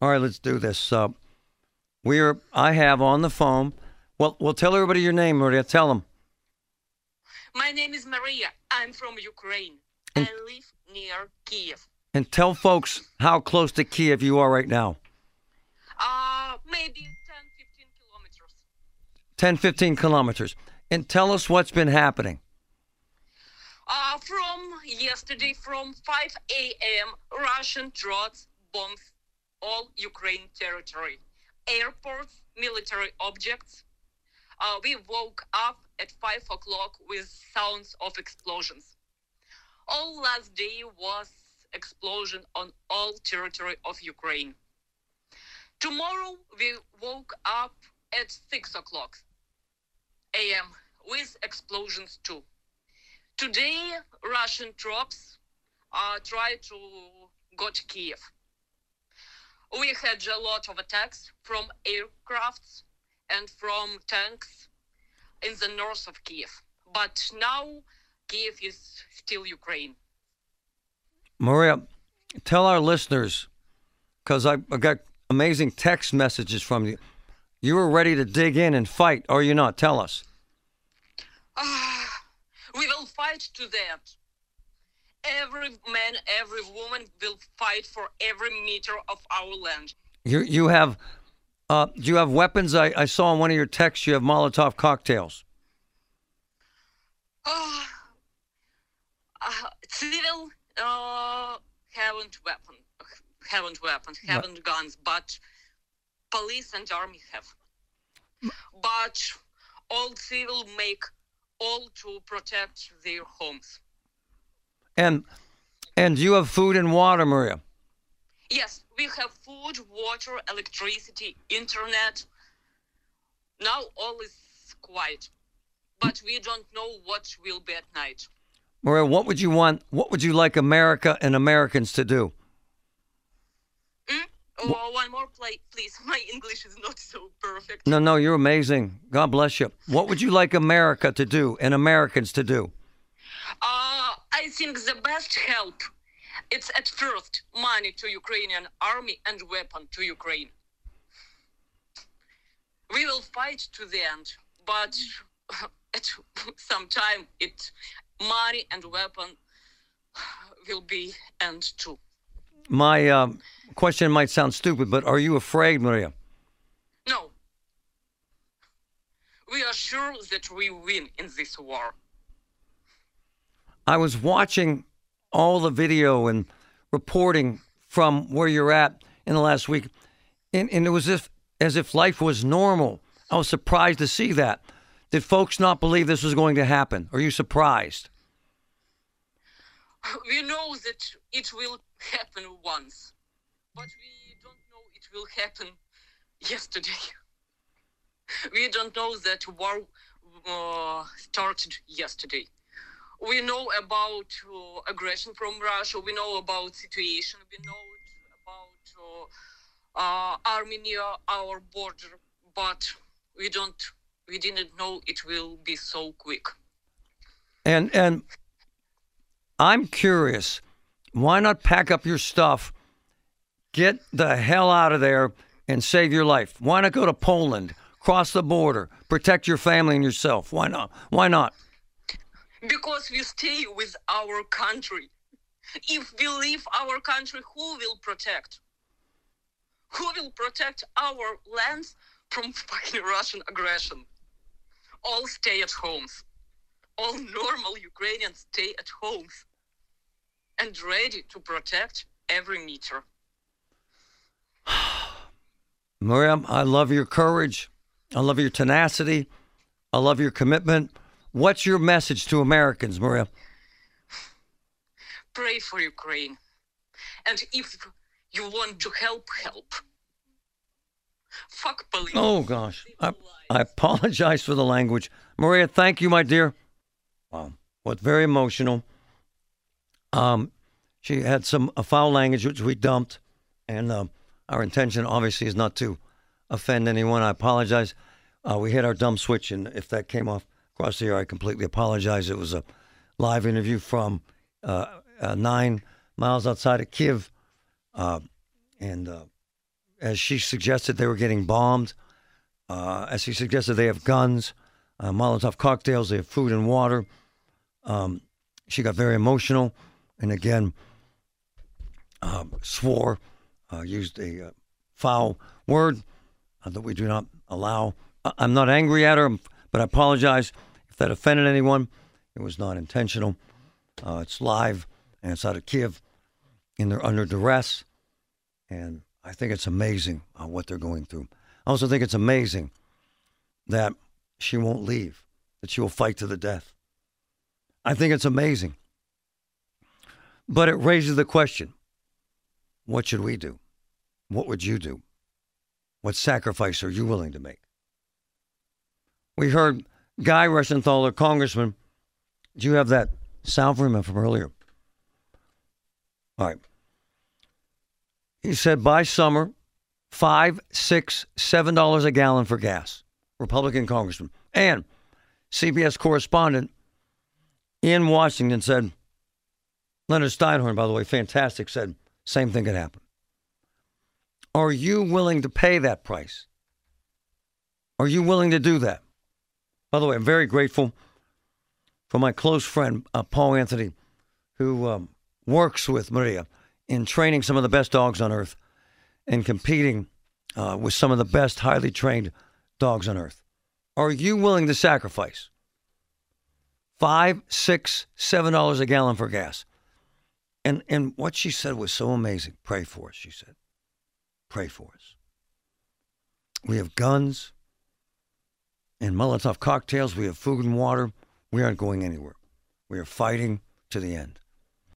All right, let's do this. Uh, we're I have on the phone. Well, we'll tell everybody your name, Maria. Tell them. My name is Maria. I'm from Ukraine. I live near Kiev. And tell folks how close to Kiev you are right now. Uh, maybe 10, 15 kilometers. 10, 15 kilometers. And tell us what's been happening. Uh, from yesterday, from 5 a.m., Russian drones bombs all Ukraine territory, airports, military objects. Uh, we woke up at 5 o'clock with sounds of explosions. All last day was explosion on all territory of Ukraine. Tomorrow we woke up at 6 o'clock a.m. with explosions too. Today, Russian troops uh, tried to go to Kiev. We had a lot of attacks from aircrafts and from tanks in the north of Kiev. But now Kiev is still Ukraine. Maria, tell our listeners, because I, I got amazing text messages from you. You were ready to dig in and fight, are you not? Tell us. Ah, we will fight to that. Every man, every woman will fight for every meter of our land. You you have uh, do you have weapons? I, I saw in one of your texts you have Molotov cocktails. Ah, uh, civil uh, haven't weapon, haven't weapons, haven't guns, but police and army have. But all civil make all to protect their homes. And and you have food and water, Maria. Yes, we have food, water, electricity, internet. Now all is quiet, but we don't know what will be at night. Maria, what would you want? What would you like America and Americans to do? Mm? Oh, one more play, please. My English is not so perfect. No, no, you're amazing. God bless you. What would you like America to do and Americans to do? Uh, I think the best help it's at first money to Ukrainian army and weapon to Ukraine. We will fight to the end, but at some time it money and weapon will be end too. My um, question might sound stupid, but are you afraid, Maria? No. We are sure that we win in this war. I was watching all the video and reporting from where you're at in the last week, and, and it was if, as if life was normal. I was surprised to see that. Did folks not believe this was going to happen? Are you surprised? We know that it will happen once, but we don't know it will happen yesterday. We don't know that war uh, started yesterday. We know about uh, aggression from Russia. We know about situation. We know about uh, uh, army near our border, but we don't. We didn't know it will be so quick. And and I'm curious, why not pack up your stuff, get the hell out of there, and save your life? Why not go to Poland, cross the border, protect your family and yourself? Why not? Why not? Because we stay with our country. If we leave our country, who will protect? Who will protect our lands from fucking Russian aggression? All stay at homes. All normal Ukrainians stay at homes and ready to protect every meter. Maria, I love your courage. I love your tenacity. I love your commitment. What's your message to Americans, Maria? Pray for Ukraine. And if you want to help, help. Fuck police. Oh, gosh. I, I apologize for the language. Maria, thank you, my dear. Wow. What very emotional. Um, she had some foul language, which we dumped. And uh, our intention, obviously, is not to offend anyone. I apologize. Uh, we hit our dump switch, and if that came off across the air, I completely apologize. It was a live interview from uh, uh, nine miles outside of Kiev, uh, and uh, as she suggested, they were getting bombed. Uh, as she suggested, they have guns, uh, Molotov cocktails, they have food and water. Um, she got very emotional, and again um, swore, used a foul word that we do not allow. I- I'm not angry at her, but I apologize if that offended anyone. It was not intentional. Uh, it's live and it's out of Kiev, and they're under duress. And I think it's amazing uh, what they're going through. I also think it's amazing that she won't leave, that she will fight to the death. I think it's amazing. But it raises the question what should we do? What would you do? What sacrifice are you willing to make? We heard Guy Reschenthaler, Congressman. Do you have that sound from him from earlier? All right. He said by summer, five, six, seven dollars a gallon for gas. Republican congressman. And CBS correspondent in Washington said, Leonard Steinhorn, by the way, fantastic, said same thing could happen. Are you willing to pay that price? Are you willing to do that? By the way, I'm very grateful for my close friend, uh, Paul Anthony, who um, works with Maria in training some of the best dogs on earth and competing uh, with some of the best highly trained dogs on earth. Are you willing to sacrifice five, six, seven dollars a gallon for gas? And and what she said was so amazing. Pray for us, she said. Pray for us. We have guns and Molotov cocktails. We have food and water. We aren't going anywhere. We are fighting to the end.